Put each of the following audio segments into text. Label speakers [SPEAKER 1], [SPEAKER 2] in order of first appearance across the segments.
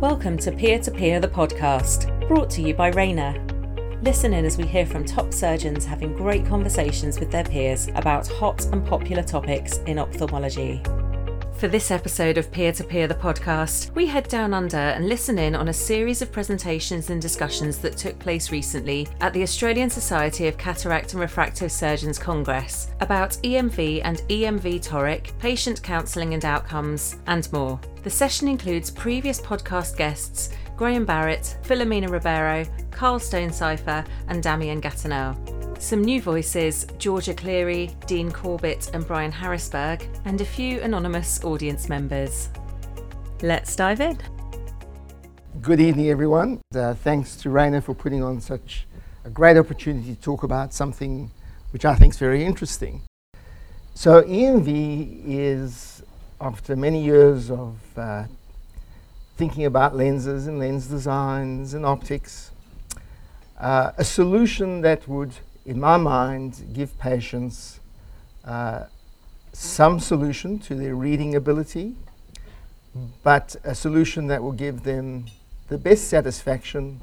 [SPEAKER 1] Welcome to Peer to Peer, the podcast, brought to you by Rayner. Listen in as we hear from top surgeons having great conversations with their peers about hot and popular topics in ophthalmology. For this episode of Peer to Peer, the podcast, we head down under and listen in on a series of presentations and discussions that took place recently at the Australian Society of Cataract and Refractive Surgeons Congress about EMV and EMV toric, patient counselling and outcomes, and more. The session includes previous podcast guests Graham Barrett, Filomena Ribeiro, Karl Stonecipher, and Damien Gatinel. Some new voices Georgia Cleary, Dean Corbett, and Brian Harrisberg, and a few anonymous audience members. Let's dive in.
[SPEAKER 2] Good evening, everyone. Uh, thanks to Rayner for putting on such a great opportunity to talk about something which I think is very interesting. So, EMV is, after many years of uh, thinking about lenses and lens designs and optics, uh, a solution that would in my mind, give patients uh, some solution to their reading ability, but a solution that will give them the best satisfaction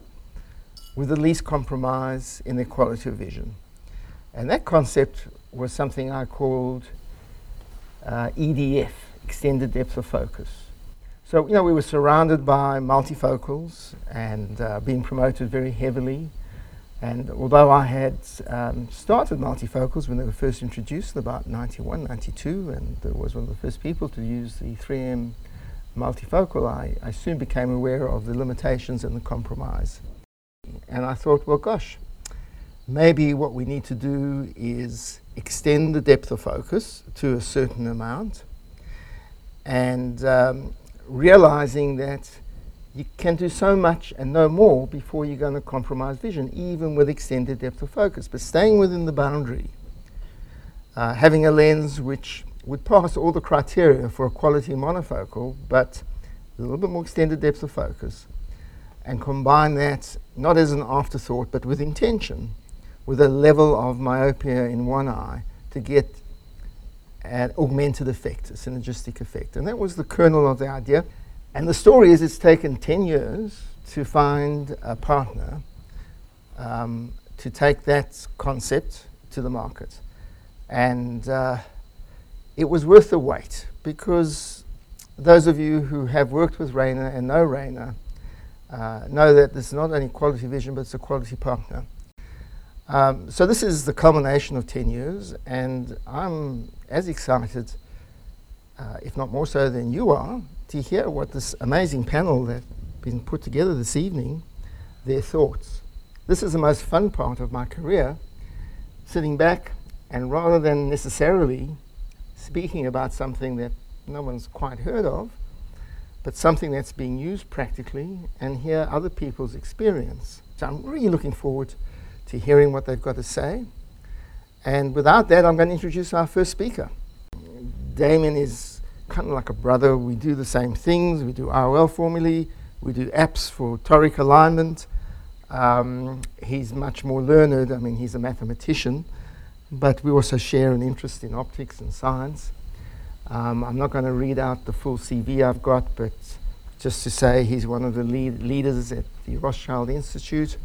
[SPEAKER 2] with the least compromise in their quality of vision. And that concept was something I called uh, EDF, extended depth of focus. So, you know, we were surrounded by multifocals and uh, being promoted very heavily and although I had um, started multifocals when they were first introduced in about 91, 92, and was one of the first people to use the 3M multifocal, I, I soon became aware of the limitations and the compromise. And I thought, well, gosh, maybe what we need to do is extend the depth of focus to a certain amount and um, realizing that you can do so much and no more before you're going to compromise vision, even with extended depth of focus. But staying within the boundary, uh, having a lens which would pass all the criteria for a quality monofocal, but a little bit more extended depth of focus, and combine that not as an afterthought, but with intention, with a level of myopia in one eye to get an augmented effect, a synergistic effect. And that was the kernel of the idea. And the story is it's taken 10 years to find a partner um, to take that concept to the market. And uh, it was worth the wait because those of you who have worked with Rayner and know Rayner uh, know that is not only quality vision, but it's a quality partner. Um, so this is the culmination of 10 years, and I'm as excited, uh, if not more so than you are, to hear what this amazing panel that's been put together this evening, their thoughts. This is the most fun part of my career, sitting back and rather than necessarily speaking about something that no one's quite heard of, but something that's being used practically and hear other people's experience. So I'm really looking forward to hearing what they've got to say. And without that, I'm going to introduce our first speaker. Damien is kind of like a brother. We do the same things. We do IOL formulae. We do apps for toric alignment. Um, he's much more learned. I mean, he's a mathematician, but we also share an interest in optics and science. Um, I'm not going to read out the full CV I've got, but just to say he's one of the lead leaders at the Rothschild Institute.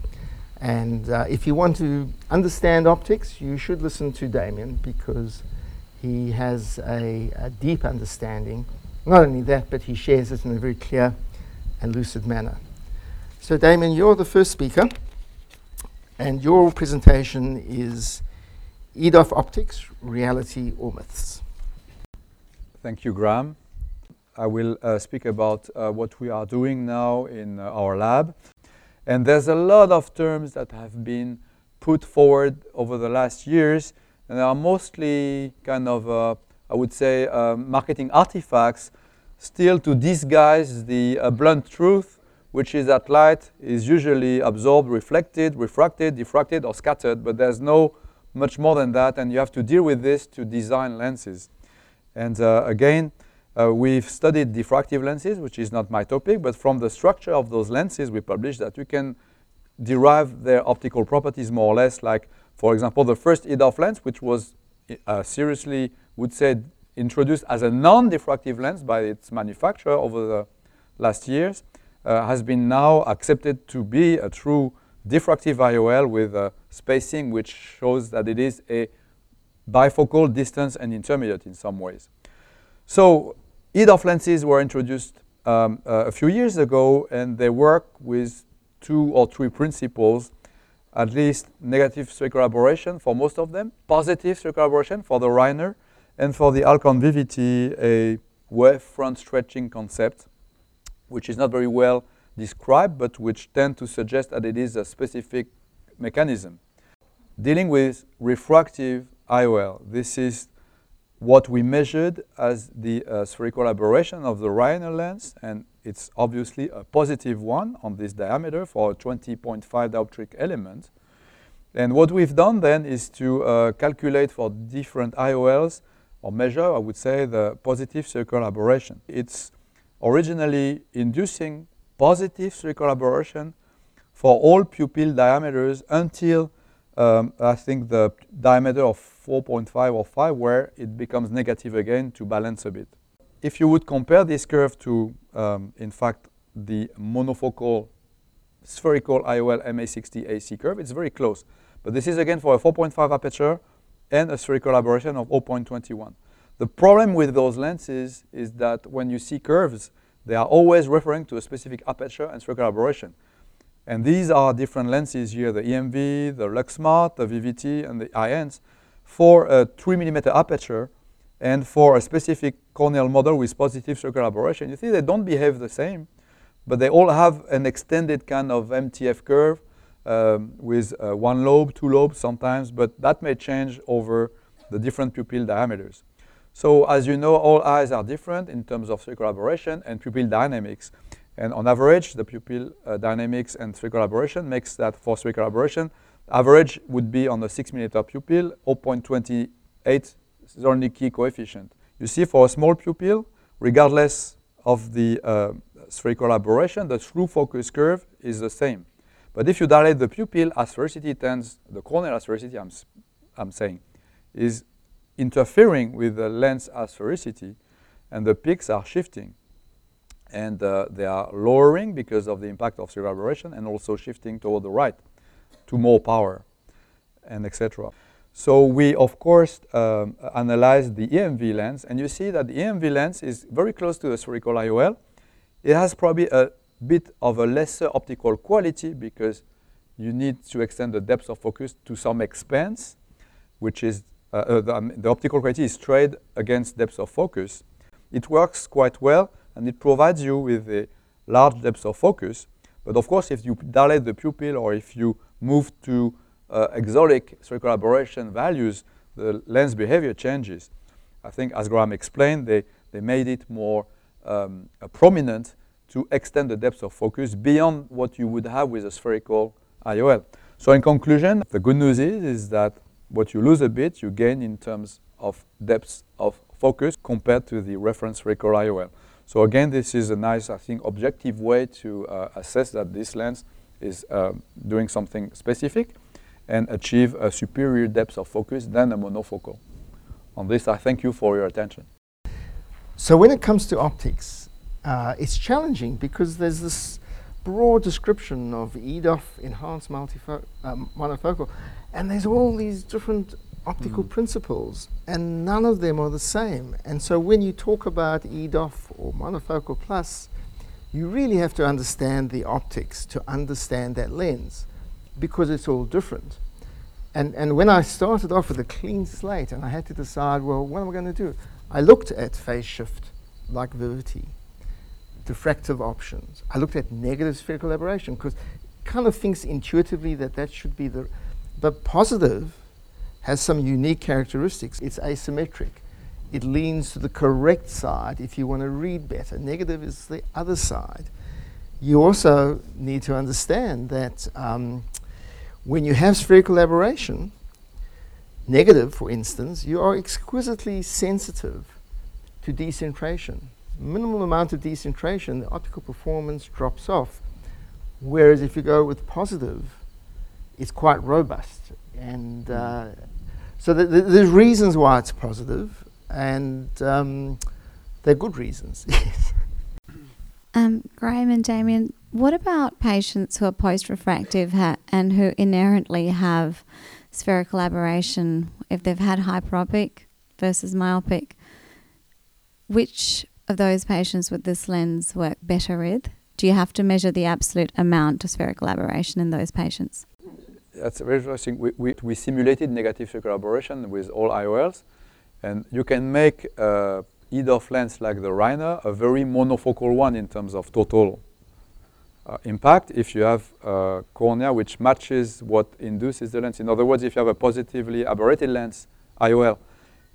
[SPEAKER 2] And uh, if you want to understand optics, you should listen to Damien because he has a, a, deep understanding. Not only that, but he shares it in a very clear and lucid manner. So, Damien, you're the first speaker, and your presentation is EDOF Optics Reality or Myths.
[SPEAKER 3] Thank you, Graham. I will uh, speak about uh, what we are doing now in uh, our lab. And there's a lot of terms that have been put forward over the last years and they are mostly kind of, uh, I would say, uh, marketing artifacts still to disguise the uh, blunt truth, which is that light is usually absorbed, reflected, refracted, diffracted, or scattered, but there's no much more than that, and you have to deal with this to design lenses. And uh, again, uh, we've studied diffractive lenses, which is not my topic, but from the structure of those lenses, we published that you can derive their optical properties more or less like for example, the first EDOF lens, which was uh, seriously, would say, introduced as a non-diffractive lens by its manufacturer over the last years, uh, has been now accepted to be a true diffractive IOL with a spacing which shows that it is a bifocal distance and intermediate in some ways. So EDOF lenses were introduced um, uh, a few years ago and they work with two or three principles, at least negative spherical aberration for most of them, positive spherical aberration for the Rayner, and for the Alcon VVT, a wave front stretching concept, which is not very well described, but which tend to suggest that it is a specific mechanism. Dealing with refractive IOL, this is what we measured as the uh, spherical aberration of the Rayner lens, and it's obviously a positive one on this diameter for a 20.5 dioptric element. And what we've done then is to uh, calculate for different IOLs or measure, I would say, the positive spherical aberration. It's originally inducing positive spherical aberration for all pupil diameters until um, I think the diameter of 4.5 or 5 where it becomes negative again to balance a bit. If you would compare this curve to, um, in fact, the monofocal spherical IOL MA60 AC curve, it's very close. But this is again for a 4.5 aperture and a spherical aberration of 0.21. The problem with those lenses is that when you see curves, they are always referring to a specific aperture and spherical aberration. And these are different lenses here, the EMV, the LuxSmart, the VVT, and the INs, for a 3 millimeter aperture and for a specific corneal model with positive spherical aberration. You see they don't behave the same, but they all have an extended kind of MTF curve um, with uh, one lobe, two lobes sometimes, but that may change over the different pupil diameters. So as you know, all eyes are different in terms of spherical aberration and pupil dynamics. And on average, the pupil uh, dynamics and spherical aberration makes that for spherical aberration, average would be on the 6 millimeter pupil, 0.28 Zernike coefficient. You see for a small pupil, regardless of the uh, spherical aberration, the true focus curve is the same. But if you dilate the pupil, asphericity tends, the corneal asphericity I'm, I'm saying, is interfering with the lens asphericity, and the peaks are shifting. And uh, they are lowering because of the impact of spherical aberration and also shifting toward the right to more power and etc. So we, of course, um, analyzed the EMV lens, and you see that the EMV lens is very close to the spherical IOL. It has probably a bit of a lesser optical quality because you need to extend the depth of focus to some expense, which is uh, uh, the, um, the, optical quality is trade against depth of focus. It works quite well and it provides you with a large depth of focus. But of course, if you dilate the pupil or if you move to uh, exotic spherical aberration values, the lens behavior changes. I think, as Graham explained, they, they made it more um, prominent to extend the depth of focus beyond what you would have with a spherical IOL. So in conclusion, the good news is, is that what you lose a bit, you gain in terms of depth of focus compared to the reference spherical IOL. So again, this is a nice, I think, objective way to uh, assess that this lens is uh, doing something specific and achieve a superior depth of focus than a monofocal. On this, I thank you for your attention.
[SPEAKER 2] So when it comes to optics, uh, it's challenging because there's this broad description of EDOF, enhanced multifo- um, monofocal, and there's all these different optical mm. principles, and none of them are the same. And so when you talk about EDOF or monofocal plus, you really have to understand the optics to understand that lens because it's all different. And, and when I started off with a clean slate and I had to decide, well, what am I going to do? I looked at phase shift like Vivity diffractive options. I looked at negative spherical aberration because kind of thinks intuitively that that should be the, but positive has some unique characteristics. It's asymmetric. It leans to the correct side if you want to read better. Negative is the other side. You also need to understand that um, when you have spherical aberration, negative for instance, you are exquisitely sensitive to decentration minimal amount of decentration, the optical performance drops off. Whereas if you go with positive, it's quite robust. And uh, so th- th- there's reasons why it's positive, and um, they're good reasons.
[SPEAKER 4] um, Graham and Damien, What about patients who are post refractive ha- and who inherently have spherical aberration if they've had hyperopic versus myopic? Which of those patients would this lens work better with? Do you have to measure the absolute amount of spherical aberration in those patients?
[SPEAKER 3] That's very interesting. We, we, we simulated negative spherical aberration with all IOLs, and you can make uh, EDOF lens like the Rayner a very monofocal one in terms of total uh, impact if you have a cornea which matches what induces the lens. In other words, if you have a positively aberrated lens, IOL,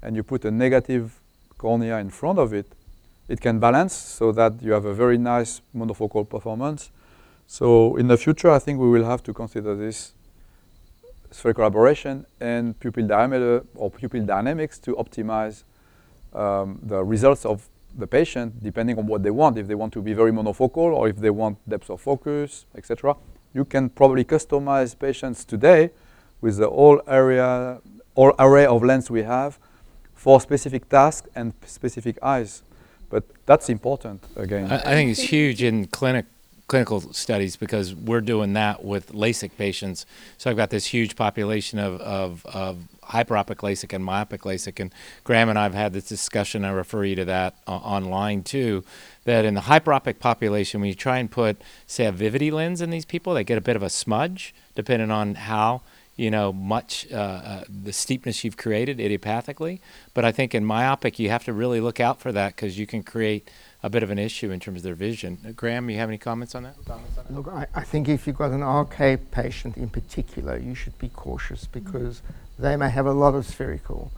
[SPEAKER 3] and you put a negative cornea in front of it, it can balance so that you have a very nice monofocal performance. So in the future, I think we will have to consider this spherical aberration and pupil diameter or pupil dynamics to optimize um, the results of the patient depending on what they want. If they want to be very monofocal or if they want depth of focus, etc. You can probably customize patients today with the whole area, all array of lens we have for specific tasks and specific eyes. But that's important again.
[SPEAKER 5] I, I think it's huge in clinic clinical studies because we're doing that with LASIK patients. So I've got this huge population of, of, of hyperopic LASIK and myopic LASIK. And Graham and I have had this discussion. I refer you to that uh, online too. That in the hyperopic population, when you try and put, say, a Vivity lens in these people, they get a bit of a smudge depending on how you know much uh, uh, the steepness you've created idiopathically. But I think in myopic, you have to really look out for that because you can create a bit of an issue in terms of their vision. Uh, Graham, you have any comments on that?
[SPEAKER 2] Look, I, I, think if you've got an RK patient in particular, you should be cautious because they may have a lot of spherical.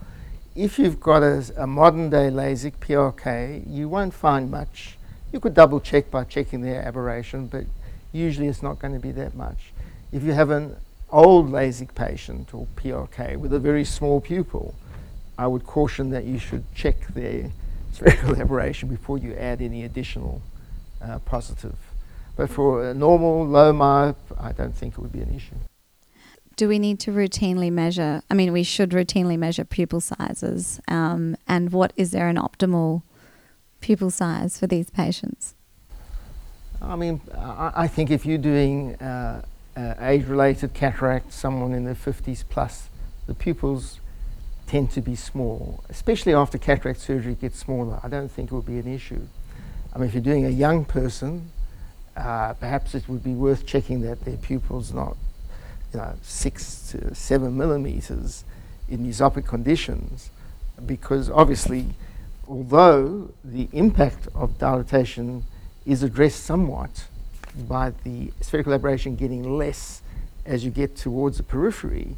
[SPEAKER 2] If you've got a, a, modern day LASIK PRK, you won't find much. You could double check by checking their aberration, but usually it's not going to be that much. If you have an old LASIK patient or PRK with a very small pupil, I would caution that you should check their spherical aberration before you add any additional uh, positive. But for a normal low myop, I don't think it would be an issue.
[SPEAKER 4] Do we need to routinely measure? I mean, we should routinely measure pupil sizes. Um, and what is there an optimal pupil size for these patients?
[SPEAKER 2] I mean, I, I think if you're doing uh, uh, age-related cataract, someone in their 50s plus, the pupils tend to be small, especially after cataract surgery gets smaller. I don't think it would be an issue. I mean, if you're doing a young person, uh, perhaps it would be worth checking that their pupil's not, you know, six to seven millimeters in mesopic conditions, because obviously, although the impact of dilatation is addressed somewhat by the spherical aberration getting less as you get towards the periphery,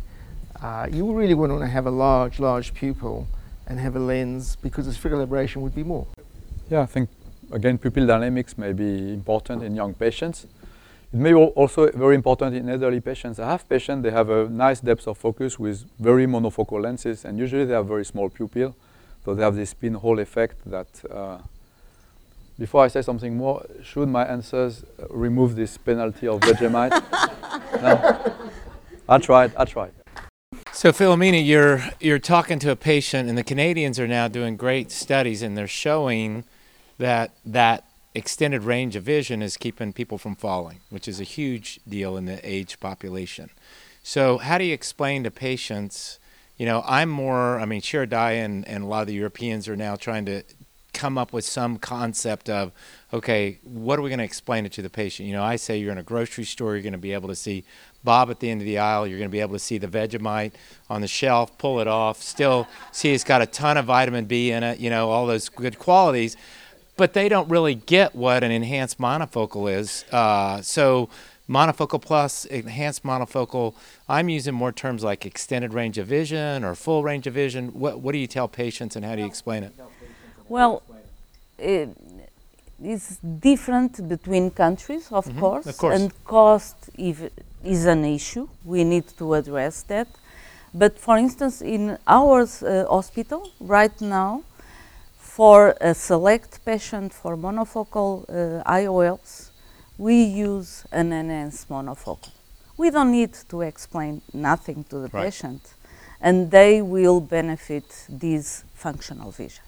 [SPEAKER 2] uh, you really wouldn't want to have a large, large pupil and have a lens because the spherical aberration would be more.
[SPEAKER 3] Yeah, I think again pupil dynamics may be important in young patients. It may also very important in elderly patients. I have patients, they have a nice depth of focus with very monofocal lenses and usually they have very small pupil. So they have this pinhole effect that uh, before I say something more, should my answers remove this penalty of Vegemite? no? I tried, I tried.
[SPEAKER 5] So Filomena, you're you're talking to a patient, and the Canadians are now doing great studies, and they're showing that that extended range of vision is keeping people from falling, which is a huge deal in the age population. So how do you explain to patients? You know, I'm more. I mean, Shirodaya and, and a lot of the Europeans are now trying to come up with some concept of okay, what are we going to explain it to the patient? You know, I say you're in a grocery store, you're going to be able to see Bob at the end of the aisle. You're going to be able to see the Vegemite on the shelf, pull it off, still see it's got a ton of vitamin B in it, you know, all those good qualities. But they don't really get what an enhanced monofocal is. Uh, so, monofocal plus, enhanced monofocal, I'm using more terms like extended range of vision or full range of vision. What, what do you tell patients and how do you explain it?
[SPEAKER 6] Well, it, it's different between countries, of, mm-hmm. course,
[SPEAKER 5] of course,
[SPEAKER 6] and cost is an issue. We need to address that. But for instance, in our uh, hospital right now, for a select patient for monofocal uh, IOLs, we use an enhanced monofocal. We don't need to explain nothing to the right. patient, and they will benefit this functional vision.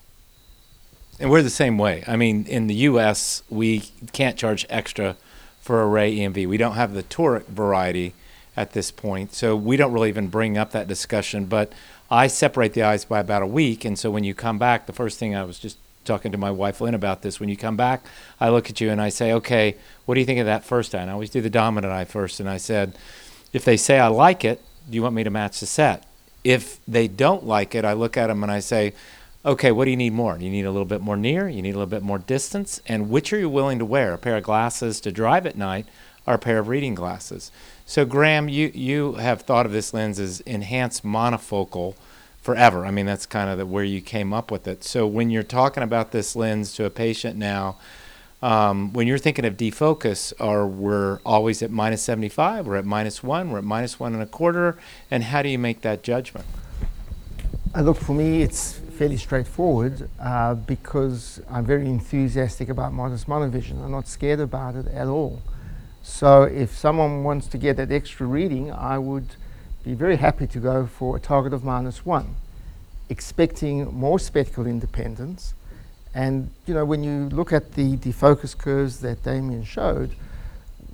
[SPEAKER 5] And we're the same way. I mean, in the U.S., we can't charge extra for RayOne EMV. We don't have the toric variety at this point, so we don't really even bring up that discussion. But I separate the eyes by about a week, and so when you come back, the first thing I was just talking to my wife Lynn about this. When you come back, I look at you and I say, "Okay, what do you think of that first eye?" And I always do the dominant eye first, and I said, "If they say I like it, do you want me to match the set?" If they don't like it, I look at them and I say, "Okay, what do you need more? You need a little bit more near? You need a little bit more distance? And which are you willing to wear? A pair of glasses to drive at night, or a pair of reading glasses?" So, Graham, you you have thought of this lens as enhanced monofocal forever. I mean, that's kind of the, where you came up with it. So when you're talking about this lens to a patient now, um, when you're thinking of defocus, are we're always at minus 75, we're at minus one, we're at minus one and a quarter, and how do you make that judgment?
[SPEAKER 2] Uh, look, for me, it's fairly straightforward uh, because I'm very enthusiastic about modest monovision. I'm not scared about it at all. So if someone wants to get that extra reading, I would be very happy to go for a target of minus one, expecting more spectacle independence. And you know, when you look at the defocus curves that Damien showed,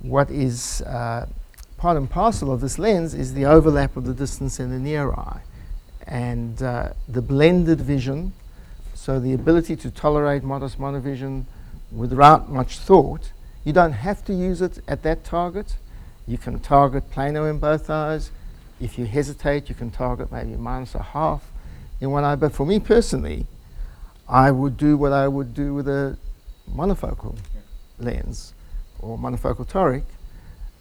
[SPEAKER 2] what is uh, part and parcel of this lens is the overlap of the distance and the near eye, and uh, the blended vision. So the ability to tolerate modest monovision without much thought. You don't have to use it at that target. You can target plano in both eyes. If you hesitate, you can target maybe minus a half in one eye. But for me personally, I would do what I would do with a monofocal lens or monofocal toric,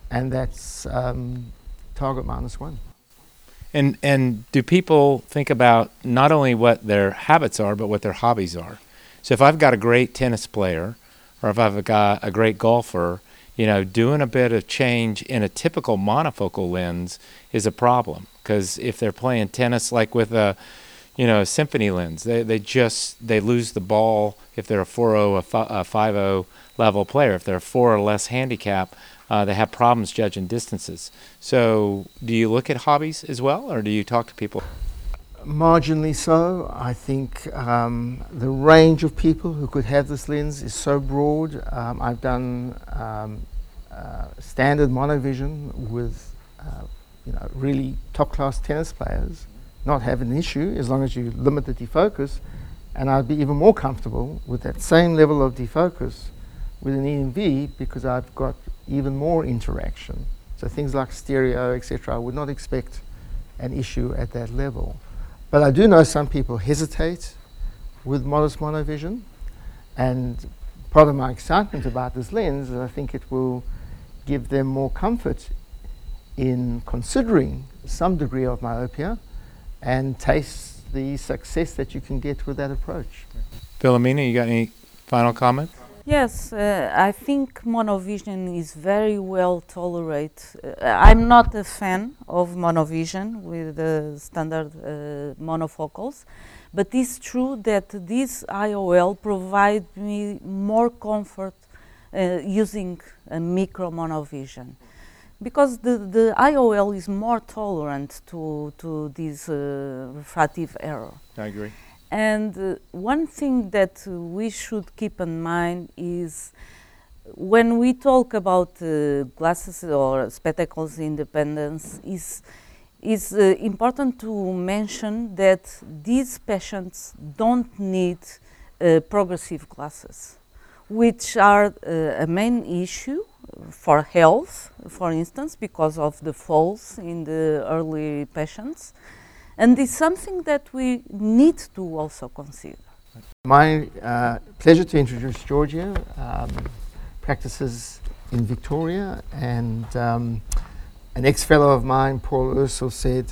[SPEAKER 2] and that's um, target minus one.
[SPEAKER 5] And and do people think about not only what their habits are, but what their hobbies are? So if I've got a great tennis player, or if I've got a great golfer, you know, doing a bit of change in a typical monofocal lens is a problem because if they're playing tennis like with a, you know, a symphony lens, they, they just they lose the ball if they're a 4-0, a 5-0 level player. If they're a four or less handicap, uh, they have problems judging distances. So, do you look at hobbies as well, or do you talk to people?
[SPEAKER 2] Marginally so. I think um, the range of people who could have this lens is so broad. Um, I've done um, uh, standard monovision with uh, you know really top class tennis players, not have an issue as long as you limit the defocus. And I'd be even more comfortable with that same level of defocus with an EMV because I've got even more interaction. So things like stereo, etc., I would not expect an issue at that level. But I do know some people hesitate with modest monovision, and part of my excitement about this lens is I think it will give them more comfort in considering some degree of myopia and taste the success that you can get with that approach.
[SPEAKER 5] Filomena, you got any final comment?
[SPEAKER 6] Yes, uh, I think monovision is very well tolerated. Uh, I'm not a fan of monovision with the standard uh, monofocals, but it's true that this IOL provides me more comfort uh, using a micro monovision because the, the IOL is more tolerant to, to this uh, refractive error.
[SPEAKER 5] I agree.
[SPEAKER 6] And uh, one thing that we should keep in mind is when we talk about uh, glasses or spectacles independence is is uh, important to mention that these patients don't need uh, progressive glasses, which are uh, a main issue for health, for instance, because of the falls in the early patients and it's something that we need to also consider.
[SPEAKER 2] My uh, pleasure to introduce Georgia, um, practices in Victoria, and um, an ex fellow of mine, Paul Ursell, said,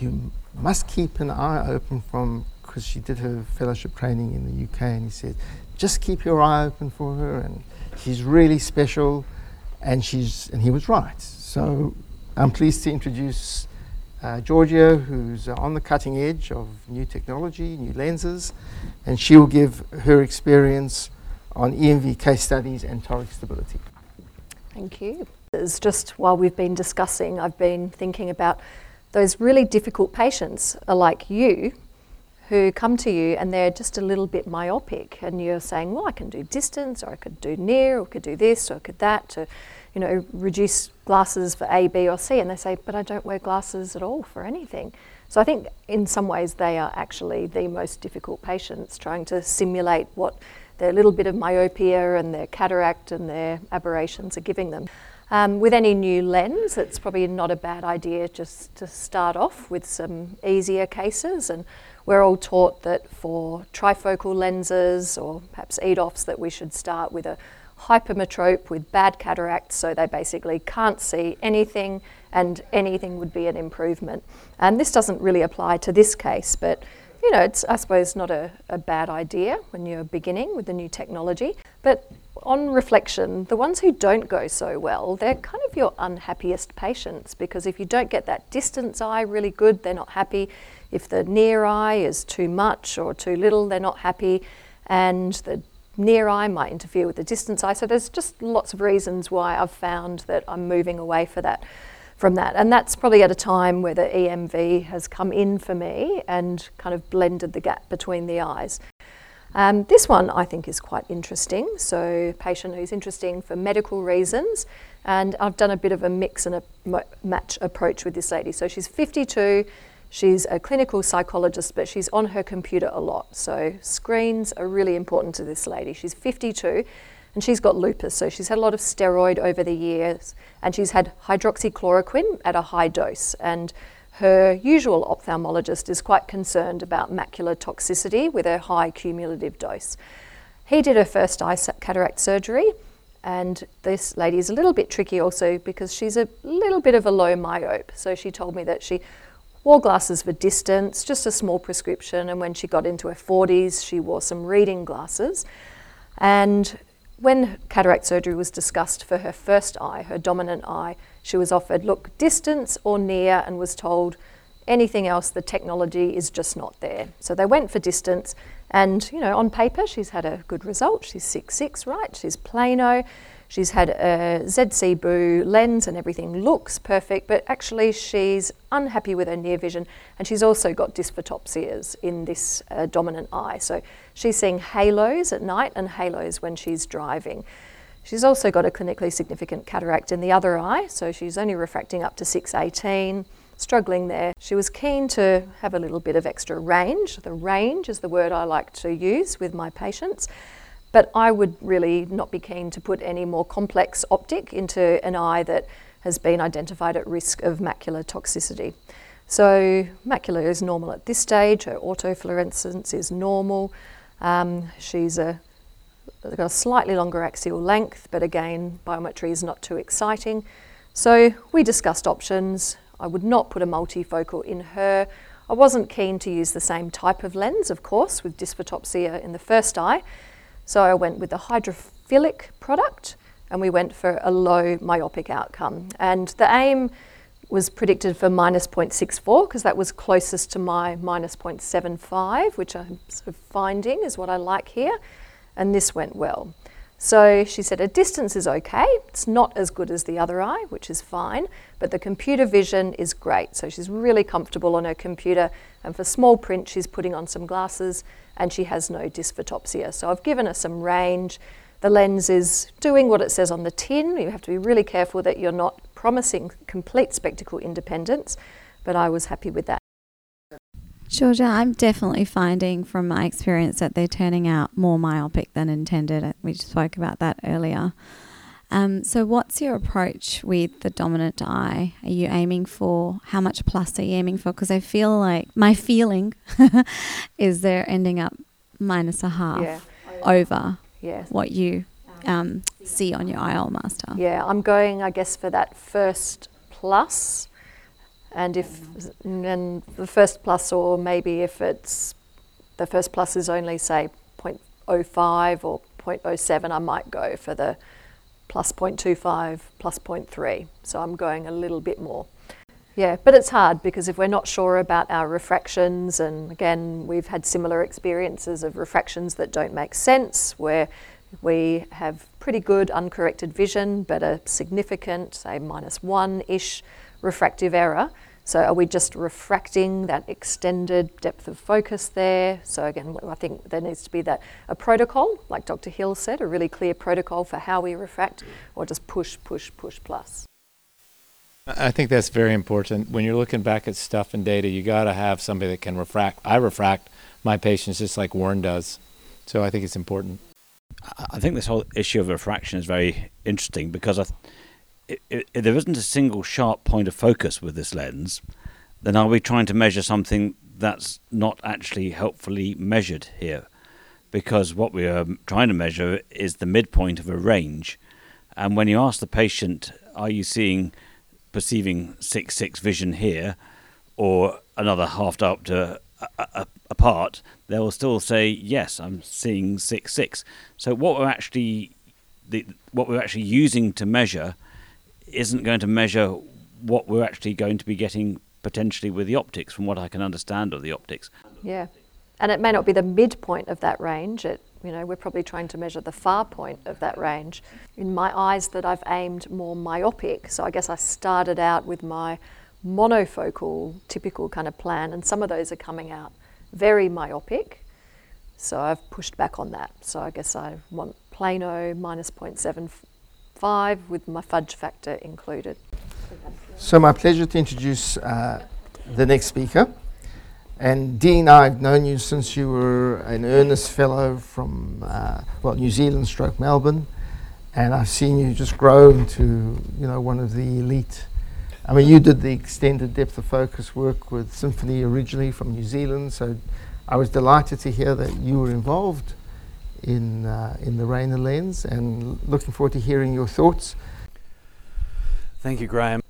[SPEAKER 2] You must keep an eye open from, because she did her fellowship training in the UK, and he said, Just keep your eye open for her, and she's really special, and she's, and he was right. So I'm pleased to introduce uh, Georgia, who's uh, on the cutting edge of new technology, new lenses, and she will give her experience on EMV case studies and toric stability.
[SPEAKER 7] Thank you. It's just while we've been discussing, I've been thinking about those really difficult patients like you who come to you and they're just a little bit myopic and you're saying, well, I can do distance or I could do near or I could do this or I could that to, you know, reduce glasses for A, B or C. And they say, but I don't wear glasses at all for anything. So I think in some ways they are actually the most difficult patients trying to simulate what their little bit of myopia and their cataract and their aberrations are giving them. Um, with any new lens, it's probably not a bad idea just to start off with some easier cases. And we're all taught that for trifocal lenses or perhaps EDOFs that we should start with a hypermetrope with bad cataracts, so they basically can't see anything and anything would be an improvement. And this doesn't really apply to this case, but you know, it's I suppose not a, a bad idea when you're beginning with the new technology. But on reflection, the ones who don't go so well, they're kind of your unhappiest patients because if you don't get that distance eye really good, they're not happy. If the near eye is too much or too little, they're not happy. And the near eye might interfere with the distance eye. So there's just lots of reasons why I've found that I'm moving away for that from that. And that's probably at a time where the EMV has come in for me and kind of blended the gap between the eyes. Um, this one I think is quite interesting. So, patient who's interesting for medical reasons, and I've done a bit of a mix and a match approach with this lady. So, she's 52, she's a clinical psychologist, but she's on her computer a lot. So, screens are really important to this lady. She's 52 and she's got lupus, so she's had a lot of steroid over the years, and she's had hydroxychloroquine at a high dose. And her usual ophthalmologist is quite concerned about macular toxicity with her high cumulative dose. He did her first eye cataract surgery, and this lady is a little bit tricky also because she's a little bit of a low myope. So she told me that she wore glasses for distance, just a small prescription, and when she got into her 40s, she wore some reading glasses. And when cataract surgery was discussed for her first eye, her dominant eye, she was offered look distance or near and was told anything else, the technology is just not there. So they went for distance, and you know, on paper, she's had a good result. She's six six, right? She's plano. She's had a ZCB00 lens and everything looks perfect, but actually she's unhappy with her near vision and she's also got dysphotopsias in this uh, dominant eye. So she's seeing halos at night and halos when she's driving. She's also got a clinically significant cataract in the other eye, so she's only refracting up to 618, struggling there. She was keen to have a little bit of extra range. The range is the word I like to use with my patients. But I would really not be keen to put any more complex optic into an eye that has been identified at risk of macular toxicity. So macula is normal at this stage. Her autofluorescence is normal. Um, she's a, got a slightly longer axial length, but again, biometry is not too exciting. So we discussed options. I would not put a multifocal in her. I wasn't keen to use the same type of lens, of course, with dysphotopsia in the first eye. So I went with the hydrophilic product and we went for a low myopic outcome. And the aim was predicted for minus 0.64 because that was closest to my minus 0.75, which I'm sort of finding is what I like here. And this went well. So she said a distance is okay. It's not as good as the other eye, which is fine, but the computer vision is great. So she's really comfortable on her computer. And for small print, she's putting on some glasses and she has no dysphotopsia. So I've given her some range. The lens is doing what it says on the tin. You have to be really careful that you're not promising complete spectacle independence, but I was happy with that.
[SPEAKER 4] Georgia, I'm definitely finding from my experience that they're turning out more myopic than intended. We spoke about that earlier. Um, so, what's your approach with the dominant eye? Are you aiming for how much plus are you aiming for? Because I feel like my feeling is they're ending up minus a half yeah. over yes. what you um, see on your IOL master.
[SPEAKER 7] Yeah, I'm going, I guess, for that first plus and if and the first plus, or maybe if it's the first plus is only say 0.05 or 0.07, I might go for the plus 0.25, plus 0.3. So I'm going a little bit more. Yeah, but it's hard because if we're not sure about our refractions, and again, we've had similar experiences of refractions that don't make sense, where we have pretty good uncorrected vision, but a significant, say, minus one ish refractive error, So are we just refracting that extended depth of focus there? So again, I think there needs to be that a protocol, like Dr. Hill said, a really clear protocol for how we refract, or just push, push, push plus.
[SPEAKER 5] I think that's very important. When you're looking back at stuff and data, you got to have somebody that can refract. I refract my patients just like Warren does. So I think it's important.
[SPEAKER 8] I think this whole issue of refraction is very interesting because I, if, if there isn't a single sharp point of focus with this lens, then are we trying to measure something that's not actually helpfully measured here? Because what we are trying to measure is the midpoint of a range. And when you ask the patient, are you seeing, perceiving 6 6 vision here, or another half up to apart, they will still say, yes, I'm seeing 6 6. So what we're actually. The, what we're actually using to measure isn't going to measure what we're actually going to be getting potentially with the optics, from what I can understand of the optics.
[SPEAKER 7] Yeah, and it may not be the midpoint of that range. It, you know, we're probably trying to measure the far point of that range. In my eyes, that I've aimed more myopic. So I guess I started out with my monofocal, typical kind of plan, and some of those are coming out very myopic. So I've pushed back on that. So I guess I want plano minus 0.7 five with my fudge factor included.
[SPEAKER 2] So my pleasure to introduce uh, the next speaker. And Dean, I've known you since you were an Ernest Fellow from, uh, well, New Zealand stroke Melbourne. And I've seen you just grow into, you know, one of the elite. I mean, you did the extended depth of focus work with Symphony originally from New Zealand. So I was delighted to hear that you were involved in, uh, in the Rayner lens and looking forward to hearing your thoughts.
[SPEAKER 9] Thank you, Graham.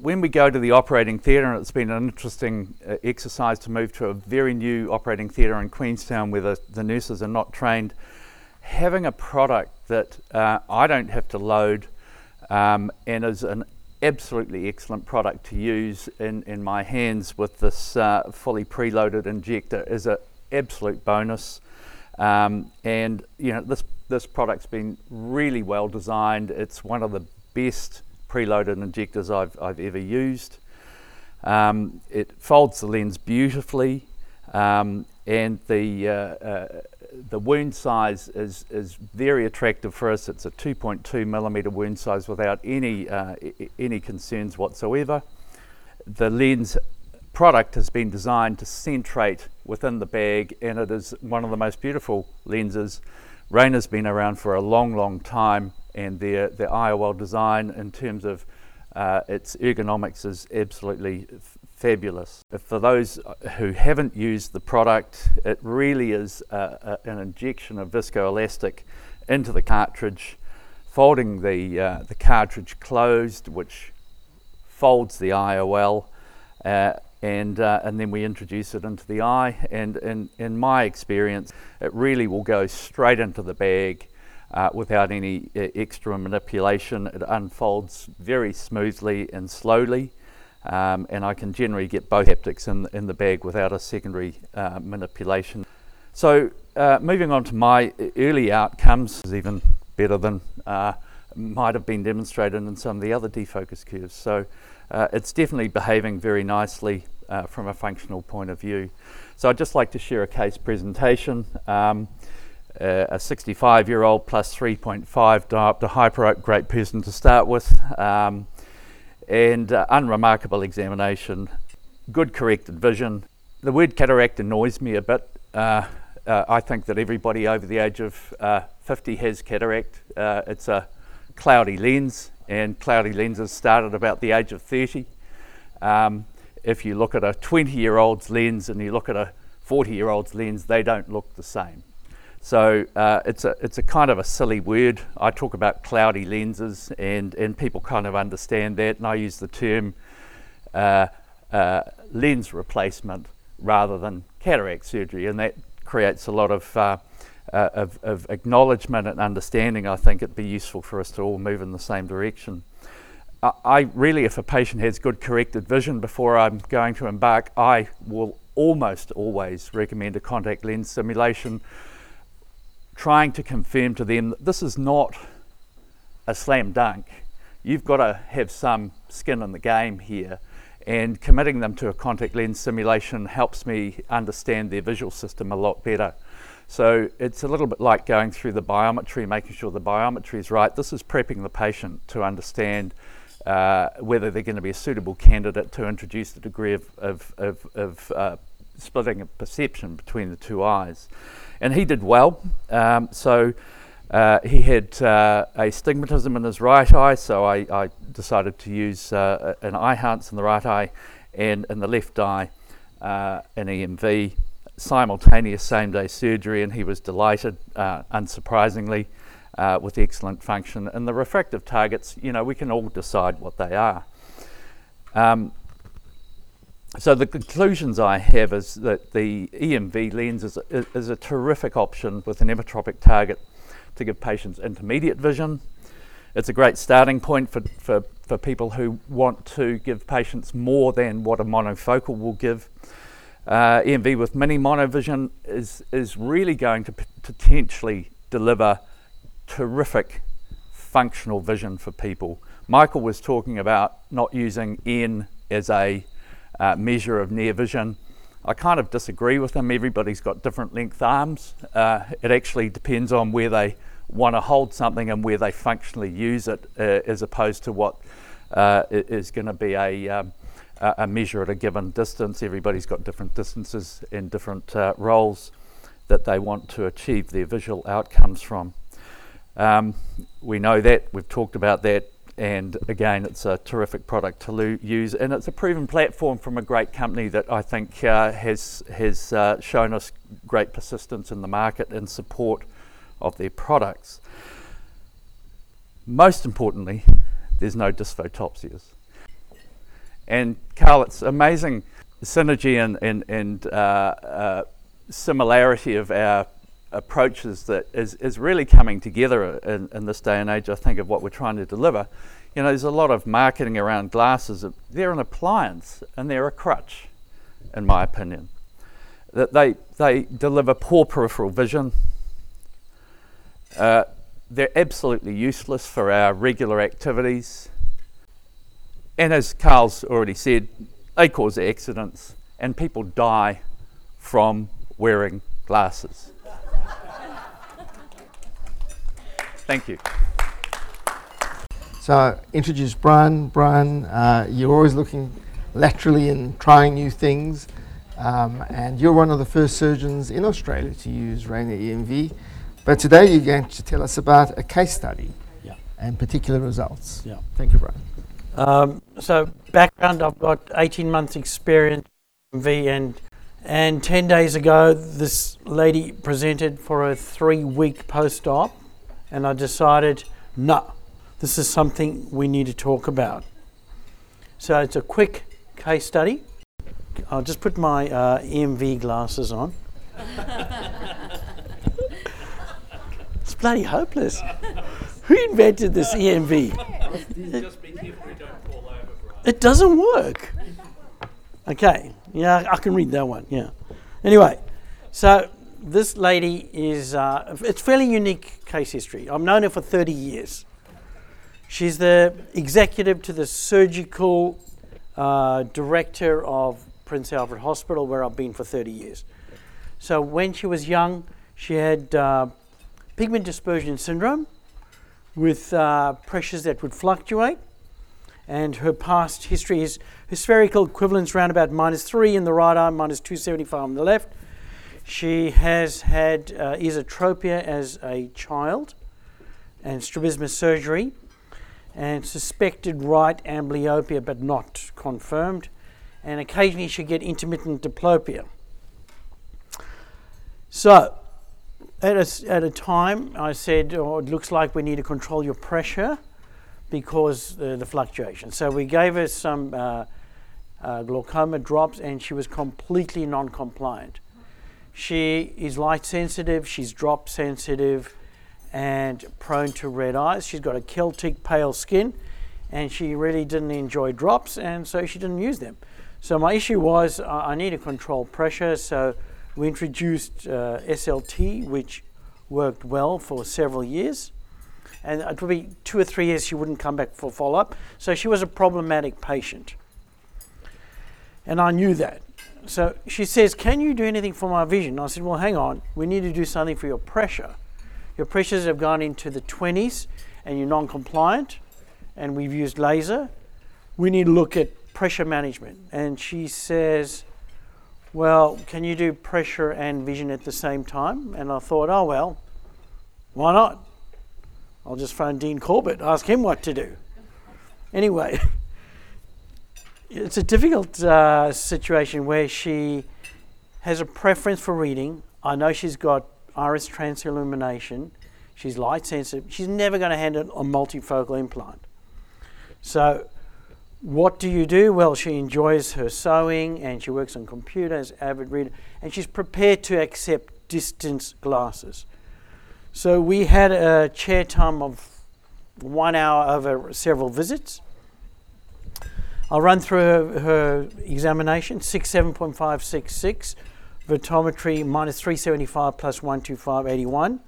[SPEAKER 9] When we go to the operating theatre, and it's been an interesting uh, exercise to move to a very new operating theatre in Queenstown where the, the nurses are not trained, having a product that uh, I don't have to load um, and is an absolutely excellent product to use in, in my hands with this uh, fully preloaded injector is an absolute bonus. Um, and you know this this product's been really well designed. It's one of the best preloaded injectors I've, ever used. Um, it folds the lens beautifully, um, and the uh, uh, the wound size is is very attractive for us. It's a 2.2 millimeter wound size without any uh, any concerns whatsoever. The lens product has been designed to centrate within the bag and it is one of the most beautiful lenses. Rayner's been around for a long, long time and their, their IOL design in terms of uh, its ergonomics is absolutely fabulous. For those who haven't used the product, it really is a, a, an injection of viscoelastic into the cartridge, folding the, uh, the cartridge closed, which folds the IOL. Uh, and, uh, and then we introduce it into the eye. And in, in my experience, it really will go straight into the bag uh, without any uh, extra manipulation. It unfolds very smoothly and slowly. Um, and I can generally get both haptics in, in the bag without a secondary uh, manipulation. So, uh, moving on to my early outcomes, is even better than uh, might have been demonstrated in some of the other defocus curves. So, uh, it's definitely behaving very nicely uh, from a functional point of view. So I'd just like to share a case presentation. Um, uh, a 65 year old plus 3.5 diopter hyperope, great person to start with, um, and uh, unremarkable examination, good corrected vision. The word cataract annoys me a bit. Uh, uh, I think that everybody over the age of 50 has cataract. it's a cloudy lens, and cloudy lenses start at about the age of 30. Um, if you look at a 20 year old's lens and you look at a 40 year old's lens, they don't look the same. So uh, it's, a, it's a kind of a silly word. I talk about cloudy lenses, and, and people kind of understand that, and I use the term uh, uh, lens replacement rather than cataract surgery, and that creates a lot of uh, of, of, acknowledgement and understanding, I think it'd be useful for us to all move in the same direction. I, I really, if a patient has good corrected vision before I'm going to embark, I will almost always recommend a contact lens simulation, trying to confirm to them that this is not a slam dunk. You've got to have some skin in the game here. And committing them to a contact lens simulation helps me understand their visual system a lot better. So it's a little bit like going through the biometry, making sure the biometry is right. This is prepping the patient to understand uh, whether they're going to be a suitable candidate to introduce the degree of, of, of, of uh, splitting of perception between the two eyes. And he did well. Um, so uh, he had uh, astigmatism in his right eye, so I, I decided to use uh, an Eyhance in the right eye and in the left eye uh, an EMV simultaneous same day surgery, and he was delighted, uh, unsurprisingly, with excellent function. And the refractive targets, you know, we can all decide what they are. Um, so the conclusions I have is that the EMV lens is a, is a terrific option with an emmetropic target to give patients intermediate vision. It's a great starting point for, for, for people who want to give patients more than what a monofocal will give. Uh, EMV with mini monovision is, is really going to potentially deliver terrific functional vision for people. Michael was talking about not using N as a uh, measure of near vision. I kind of disagree with him. Everybody's got different length arms. Uh, it actually depends on where they want to hold something and where they functionally use it, uh, as opposed to what uh, is going to be a, um, a measure at a given distance. Everybody's got different distances and different uh, roles that they want to achieve their visual outcomes from. Um, we know that, we've talked about that and again, it's a terrific product to lo- use, and it's a proven platform from a great company that I think uh, has has uh, shown us great persistence in the market and support of their products. Most importantly, there's no dysphotopsias. And Karl, it's amazing synergy and and, and uh, uh similarity of our approaches that is, is really coming together in, in this day and age, I think, of what we're trying to deliver. You know, there's a lot of marketing around glasses. They're an appliance and they're a crutch, in my opinion. That they, they deliver poor peripheral vision. Uh, they're absolutely useless for our regular activities. And as Karl's already said, they cause accidents and people die from wearing glasses. Thank you.
[SPEAKER 2] So introduce Brian. Brian, uh, you're always looking laterally and trying new things. Um, and you're one of the first surgeons in Australia to use Rayner EMV. But today you're going to tell us about a case study
[SPEAKER 10] yeah.
[SPEAKER 2] and particular results.
[SPEAKER 10] Yeah.
[SPEAKER 2] Thank you, Brian.
[SPEAKER 10] Um, so background, I've got 18 months experience in EMV and and 10 days ago this lady presented for a three week post-op and I decided, no, this is something we need to talk about. So it's a quick case study. I'll just put my uh, EMV glasses on. it's bloody hopeless. Who invented this EMV? It doesn't work. Okay, yeah, I can read that one. Yeah. Anyway, so this lady is, uh, it's fairly unique case history. I've known her for 30 years. She's the executive to the surgical uh, director of Prince Alfred Hospital, where I've been for 30 years. So when she was young, she had uh, pigment dispersion syndrome with uh, pressures that would fluctuate. And her past history is her spherical equivalence around about minus 3 in the right arm, minus 275 on the left, she has had uh, esotropia as a child and strabismus surgery and suspected right amblyopia but not confirmed. And occasionally she get intermittent diplopia. So, at a, at a time, I said, oh, it looks like we need to control your pressure because uh, the fluctuation. So we gave her some uh, uh, glaucoma drops and she was completely non compliant. She is light sensitive, she's drop sensitive, and prone to red eyes. She's got a Celtic pale skin, and she really didn't enjoy drops, and so she didn't use them. So my issue was uh, I need to control pressure, so we introduced uh, SLT, which worked well for several years. And it would be two or three years she wouldn't come back for follow up. So she was a problematic patient. And I knew that. So she says, Can you do anything for my vision? I said, Well, hang on. We need to do something for your pressure. Your pressures have gone into the 20s and you're non compliant, and we've used laser. We need to look at pressure management. And she says, Well, can you do pressure and vision at the same time? And I thought, Oh, well, why not? I'll just phone Dean Corbett, ask him what to do. Anyway, it's a difficult uh, situation where she has a preference for reading. I know she's got iris transillumination. She's light sensitive. She's never going to handle a multifocal implant. So, what do you do? Well, she enjoys her sewing and she works on computers, avid reader, and she's prepared to accept distance glasses. So, we had a chair time of one hour over several visits. I'll run through her, her examination 67.566, vertometry minus 375 plus 125, 81,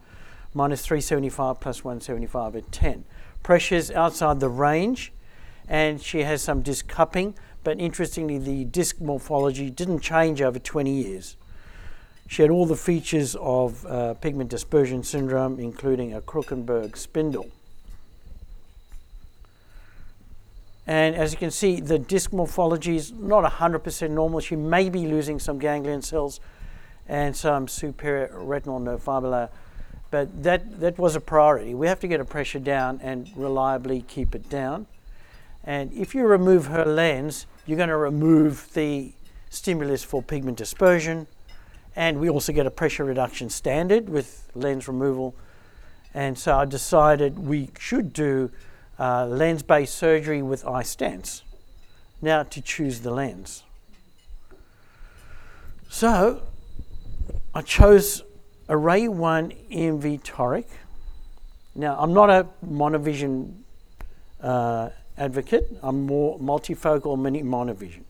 [SPEAKER 10] minus 375 plus 175 at 10. Pressures outside the range, and she has some disc cupping, but interestingly, the disc morphology didn't change over 20 years. She had all the features of uh, pigment dispersion syndrome, including a Krukenberg spindle. And as you can see, the disc morphology is not 100% normal. She may be losing some ganglion cells and some superior retinal nerve fiber layer. But that, that was a priority. We have to get her pressure down and reliably keep it down. And if you remove her lens, you're going to remove the stimulus for pigment dispersion. And we also get a pressure reduction standard with lens removal. And so I decided we should do uh, lens based surgery with iStents. Now to choose the lens. So I chose a RayOne EMV toric. Now I'm not a monovision uh, advocate, I'm more multifocal mini monovision.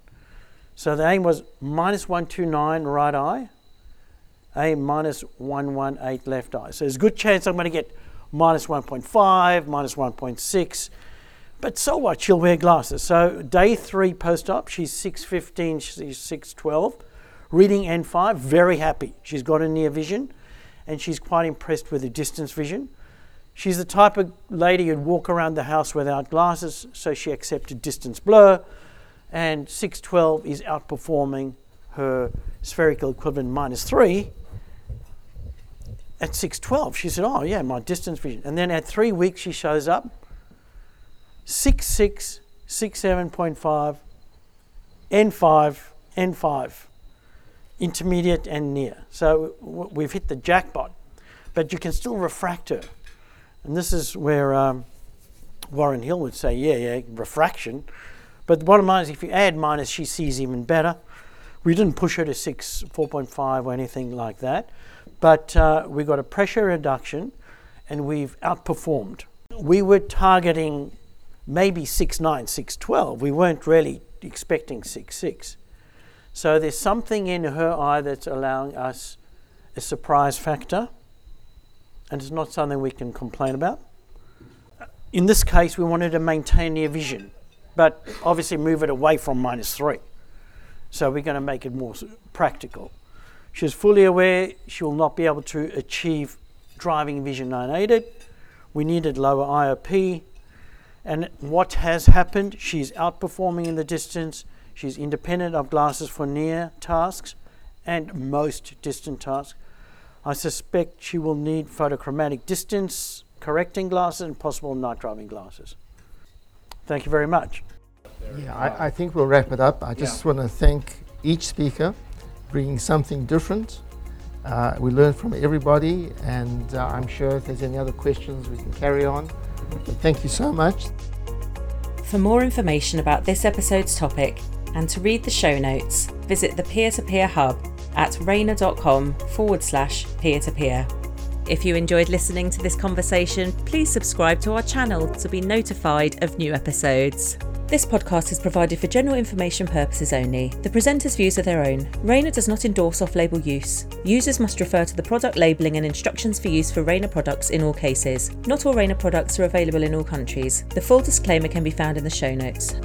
[SPEAKER 10] So the aim was minus 129 right eye, a minus 118 left eye. So there's a good chance I'm going to get minus 1.5, minus 1.6. But so what? She'll wear glasses. So day three post-op, she's 615, she's 612. Reading N5, very happy. She's got a near vision and she's quite impressed with the distance vision. She's the type of lady who'd walk around the house without glasses, so she accepted distance blur. And 612 is outperforming her spherical equivalent minus 3 at 612, she said, Oh, yeah, my distance vision. And then at three weeks, she shows up 66, 67.5, N5, N5, intermediate and near. So we've hit the jackpot, but you can still refract her. And this is where um, Warren Hill would say, Yeah, yeah, refraction. But the bottom line is if you add minus, she sees even better. We didn't push her to 6, 4.5 or anything like that. But uh, we got a pressure reduction and we've outperformed. We were targeting maybe 6'9, 6'12. We weren't really expecting 6'6. So there's something in her eye that's allowing us a surprise factor, and it's not something we can complain about. In this case, we wanted to maintain near vision, but obviously move it away from minus 3. So we're going to make it more practical. She's fully aware she will not be able to achieve driving vision unaided. We needed lower IOP. And what has happened? She's outperforming in the distance. She's independent of glasses for near tasks and most distant tasks. I suspect she will need photochromatic distance correcting glasses and possible night driving glasses. Thank you very much.
[SPEAKER 2] Yeah, I, I think we'll wrap it up. I just want to thank each speaker bringing something different. Uh, we learn from everybody, and uh, I'm sure if there's any other questions, we can carry on. But thank you so much.
[SPEAKER 1] For more information about this episode's topic and to read the show notes, visit the Peer to Peer Hub at rayner.com forward slash peer to peer. If you enjoyed listening to this conversation, please subscribe to our channel to be notified of new episodes. This podcast is provided for general information purposes only. The presenter's views are their own. Rayner does not endorse off label use. Users must refer to the product labelling and instructions for use for Rayner products in all cases. Not all Rayner products are available in all countries. The full disclaimer can be found in the show notes.